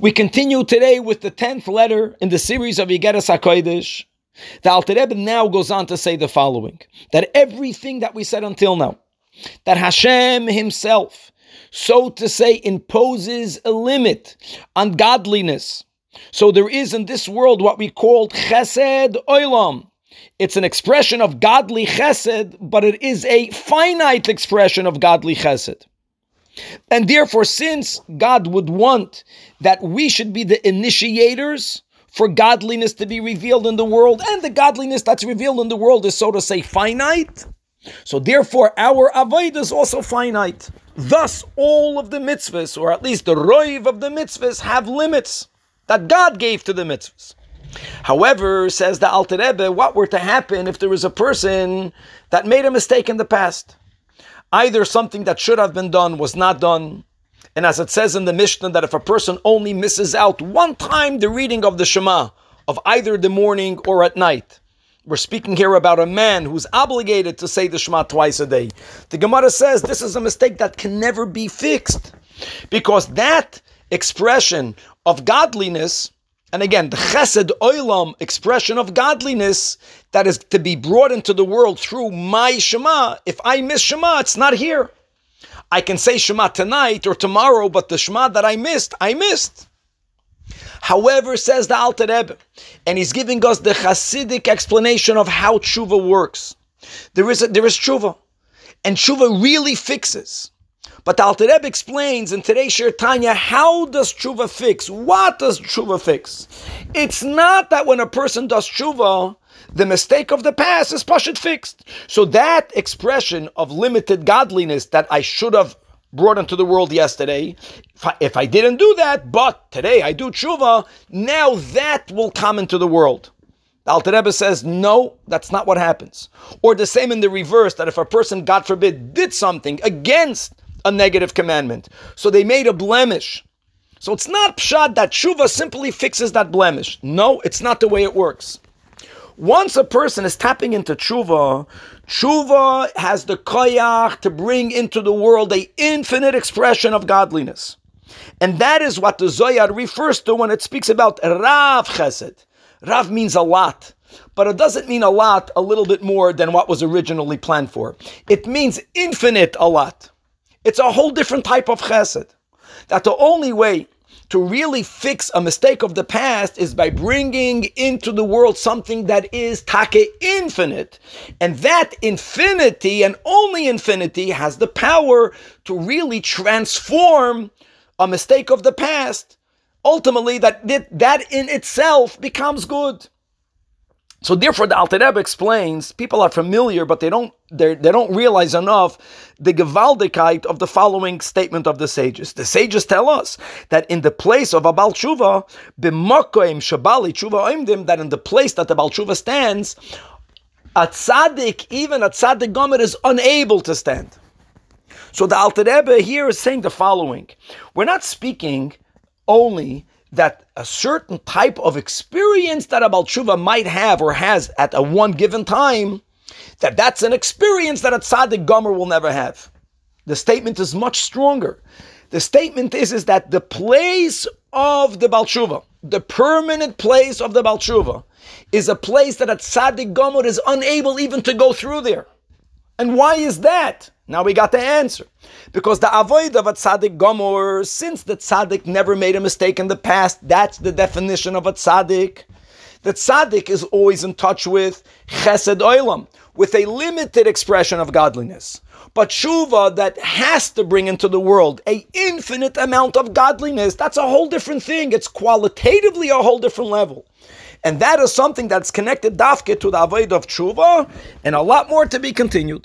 We continue today with the tenth letter in the series of Igeres HaKodesh. The Alter Rebbe now goes on to say the following: that everything that we said until now, that Hashem Himself, so to say, imposes a limit on godliness. So there is in this world what we call Chesed Olam. It's an expression of godly Chesed, but it is a finite expression of godly Chesed. And therefore, since God would want that we should be the initiators for godliness to be revealed in the world, and the godliness that's revealed in the world is, so to say, finite, so therefore our avoid is also finite. Thus, all of the mitzvahs, or at least the roiv of the mitzvahs, have limits that God gave to the mitzvahs. However, says the Alter Rebbe, what were to happen if there was a person that made a mistake in the past? Either something that should have been done was not done. And as it says in the Mishnah, that if a person only misses out one time the reading of the Shema, of either the morning or at night, we're speaking here about a man who's obligated to say the Shema twice a day. The Gemara says this is a mistake that can never be fixed because that expression of godliness and again, the chesed oilam expression of godliness that is to be brought into the world through my Shema. If I miss Shema, it's not here. I can say Shema tonight or tomorrow, but the Shema that I missed, I missed. However, says the Alter Rebbe, and he's giving us the Hasidic explanation of how tshuva works. There is a, there is tshuva, and tshuva really fixes. But the Alter Rebbe explains in today's shiur Tanya, how does tshuva fix? What does tshuva fix? It's not that when a person does tshuva, the mistake of the past is pashut fixed. So that expression of limited godliness that I should have brought into the world yesterday, if I, if I didn't do that, but today I do tshuva, now that will come into the world. The Alter Rebbe says, no, that's not what happens. Or the same in the reverse, that if a person, God forbid, did something against a negative commandment. So they made a blemish. So it's not pshat that tshuva simply fixes that blemish. No, it's not the way it works. Once a person is tapping into tshuva, tshuva has the koyach to bring into the world a infinite expression of godliness. And that is what the Zohar refers to when it speaks about Rav Chesed. Rav means a lot, but it doesn't mean a lot, a little bit more than what was originally planned for. It means infinite a lot. It's a whole different type of chesed. That the only way to really fix a mistake of the past is by bringing into the world something that is take infinite. And that infinity and only infinity has the power to really transform a mistake of the past. Ultimately, that, that in itself becomes good. So therefore, the Alter Rebbe explains people are familiar, but they don't they don't realize enough the gewaldigkeit of the following statement of the sages. The sages tell us that in the place of a Baal Tshuva, b'makoim shabali tshuva oimdim, that in the place that the Baal Tshuva stands, a tzaddik, even a tzaddik gomer, is unable to stand. So the Alter Rebbe here is saying the following: We're not speaking only that a certain type of experience that a Balshuva might have or has at a one given time, that that's an experience that a tzaddik gomer will never have. The statement is much stronger. The statement is, is that the place of the Balshuva, the permanent place of the Balshuva, is a place that a tzaddik gomer is unable even to go through there. And why is that? Now we got the answer. Because the avoid of a tzaddik gomor, since the tzaddik never made a mistake in the past, that's the definition of a tzaddik. The tzaddik is always in touch with chesed oilam, with a limited expression of godliness. But shuva that has to bring into the world a infinite amount of godliness, that's a whole different thing. It's qualitatively a whole different level. And that is something that's connected dafke to the avoid of tshuva, and a lot more to be continued.